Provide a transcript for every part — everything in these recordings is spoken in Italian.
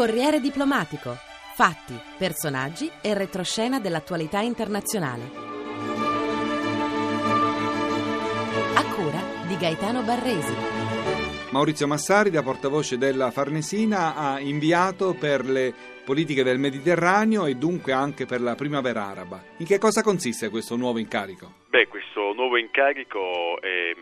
Corriere diplomatico. Fatti, personaggi e retroscena dell'attualità internazionale. A cura di Gaetano Barresi. Maurizio Massari, da portavoce della Farnesina, ha inviato per le politiche del Mediterraneo e dunque anche per la primavera araba. In che cosa consiste questo nuovo incarico? Beh, questo nuovo incarico è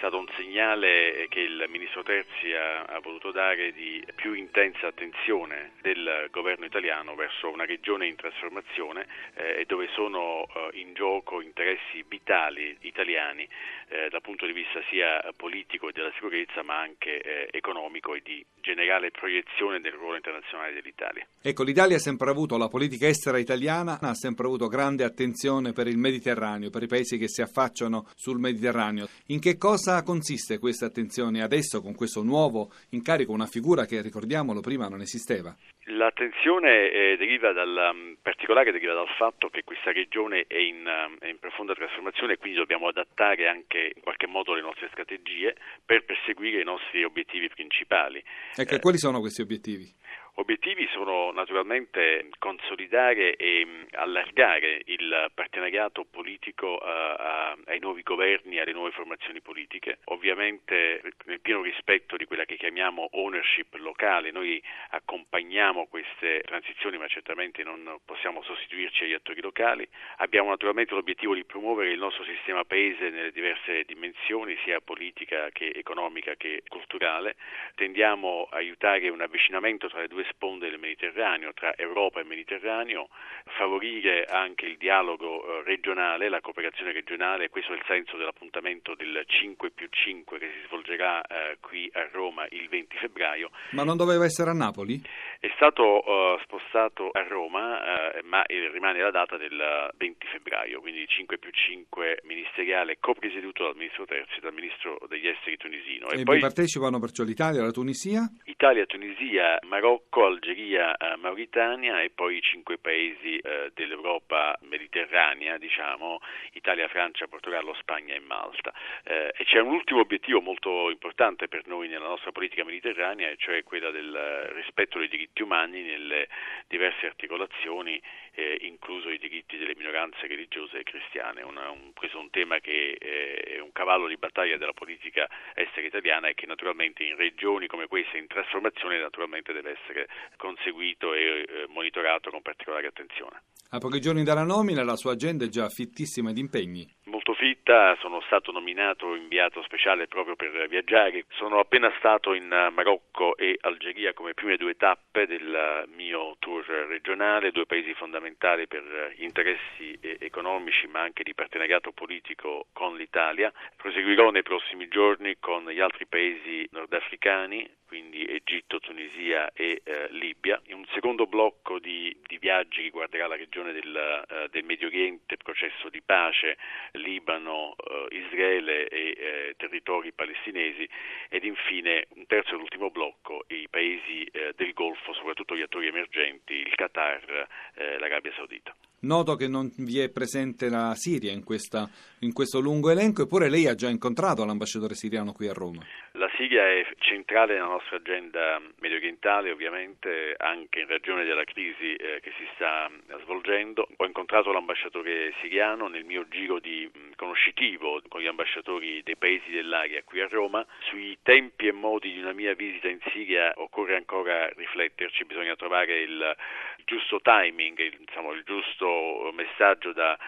stato un segnale che il ministro Terzi ha, ha, voluto dare di più intensa attenzione del governo italiano verso una regione in trasformazione eh, dove sono eh, in gioco interessi vitali italiani eh, dal punto di vista sia politico e della sicurezza ma anche eh, economico e di generale proiezione del ruolo internazionale dell'Italia. Ecco, l'Italia ha sempre avuto, la politica estera italiana ha sempre avuto grande attenzione per il Mediterraneo, per i paesi che si affacciano sul Mediterraneo. In che cosa cosa consiste questa attenzione adesso con questo nuovo incarico, una figura che ricordiamolo prima non esisteva? L'attenzione eh, deriva dal um, particolare deriva dal fatto che questa regione è in, um, è in, profonda trasformazione e quindi dobbiamo adattare anche in qualche modo le nostre strategie per perseguire i nostri obiettivi principali. Ecco, eh, quali sono questi obiettivi? Obiettivi sono naturalmente consolidare e mm, allargare il partenariato politico uh, ai nuovi governi alle nuove formazioni politiche, ovviamente nel pieno rispetto di quella che chiamiamo ownership locale. Noi accompagniamo queste transizioni ma certamente non possiamo sostituirci agli attori locali. Abbiamo naturalmente l'obiettivo di promuovere il nostro sistema paese nelle diverse dimensioni, sia politica che economica che culturale. Tendiamo a aiutare un avvicinamento tra le due sponde del Mediterraneo, tra Europa e Mediterraneo, favorire anche il dialogo eh, regionale, la cooperazione regionale, questo è il senso dell'appuntamento del 5 più 5 che si svolgerà eh, qui a Roma il 20 febbraio. Ma non doveva essere a Napoli? È stato uh, spostato a Roma, uh, ma rimane la data del 20 febbraio, quindi 5 più 5 ministeriale copresieduto dal ministro Terzi e dal ministro degli esteri tunisino. E, e poi partecipano perciò l'Italia, la Tunisia? Italia, Tunisia, Marocco, Algeria, Mauritania e poi cinque paesi dell'Europa mediterranea, diciamo, Italia, Francia, Portogallo, Spagna e Malta. e c'è un ultimo obiettivo molto importante per noi nella nostra politica mediterranea, e cioè quella del rispetto dei diritti diritti umani nelle diverse articolazioni, eh, incluso i diritti delle minoranze religiose e cristiane. Una, un, questo è un tema che eh, è un cavallo di battaglia della politica estera italiana e che naturalmente in regioni come queste in trasformazione naturalmente deve essere conseguito e eh, monitorato con particolare attenzione. A pochi giorni dalla nomina la sua agenda è già fittissima di impegni. Molto fitta, sono stato nominato inviato speciale proprio per viaggiare. Sono appena stato in Marocco e Algeria come prime due tappe del mio tour regionale, due paesi fondamentali per gli interessi economici ma anche di partenariato politico con l'Italia. Proseguirò nei prossimi giorni con gli altri paesi nordafricani, quindi Egitto, Tunisia e eh, Libia. Un secondo blocco di, di viaggi riguarderà la regione del, uh, del, Medio Oriente, processo di pace, Libano, uh, Israele e uh, territori palestinesi ed infine un terzo e ultimo blocco i paesi del Golfo, soprattutto gli attori emergenti, il Qatar, l'Arabia Saudita. Noto che non vi è presente la Siria in, questa, in, questo lungo elenco, eppure lei ha già incontrato l'ambasciatore siriano qui a Roma. La Siria è centrale nella nostra agenda medio orientale, ovviamente anche in ragione della crisi eh, che si sta svolgendo. Ho incontrato l'ambasciatore siriano nel mio giro di mh, conoscitivo con gli ambasciatori dei paesi dell'area qui a Roma. Sui tempi e modi di una mia visita in Siria occorre ancora rifletterci, bisogna trovare il giusto timing, il, diciamo, il giusto messaggio da,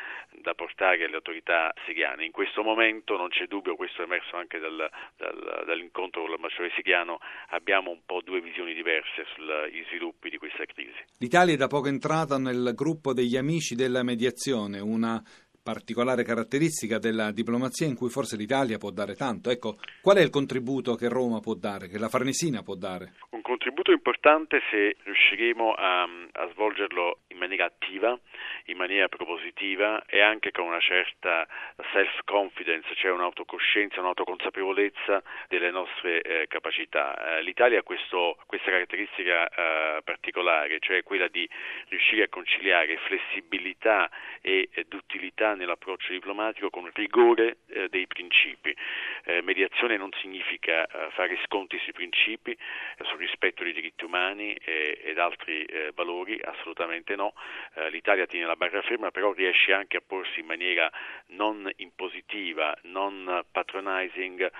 da, portare alle autorità siriane. In questo momento non c'è dubbio, questo è emerso anche dal, dal, dall'incontro con l'ambasciatore siriano, abbiamo un po' due visioni diverse sugli sviluppi di questa crisi. L'Italia è da poco entrata nel gruppo degli amici della mediazione, una particolare caratteristica della diplomazia in cui forse l'Italia può dare tanto. Ecco, qual è il contributo che Roma può dare, che la Farnesina può dare? Un contributo importante se riusciremo a, a svolgerlo in maniera attiva, in maniera propositiva e anche con una certa self-confidence, cioè un'autocoscienza, un'autoconsapevolezza delle nostre eh, capacità. Eh, L'Italia ha questo, questa caratteristica eh, particolare, cioè quella di riuscire a conciliare flessibilità e, serietà nell'approccio diplomatico, con rigore eh, dei principi. Eh, mediazione non significa eh, fare sconti sui principi, eh, sul rispetto dei diritti umani ed altri valori, assolutamente no. L'Italia tiene la barra ferma, però riesce anche a porsi in maniera non impositiva, non patronizing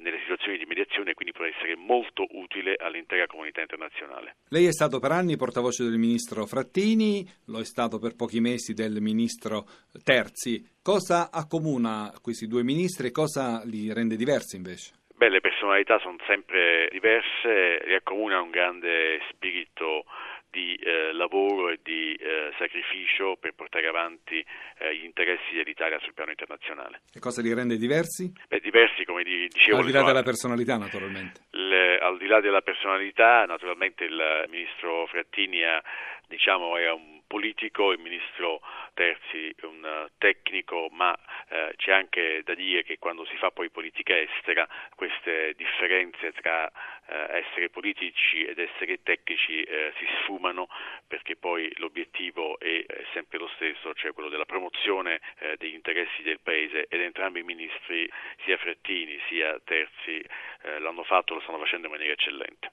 nelle situazioni di mediazione, quindi può essere molto utile all'intera comunità internazionale. Lei è stato per anni portavoce del ministro Frattini, lo è stato per pochi mesi del ministro Terzi. Cosa accomuna questi due ministri e cosa li rende diversi invece? Beh, le personalità sono sempre diverse, li accomuna un grande spirito di eh, lavoro e di eh, sacrificio per portare avanti eh, gli interessi dell'Italia sul piano internazionale. E cosa li rende diversi? Beh, diversi, come dicevo. Al di là della personalità, naturalmente. Le, al di là della personalità, naturalmente il ministro Frattini ha, diciamo, è un politico, il ministro Terzi un tecnico, ma eh, c'è anche da dire che quando si fa poi politica estera queste differenze tra eh, essere politici ed essere tecnici eh, si sfumano perché poi l'obiettivo è sempre lo stesso, cioè quello della promozione eh, degli interessi del Paese ed entrambi i ministri, sia Frettini sia Terzi, eh, l'hanno fatto, lo stanno facendo in maniera eccellente.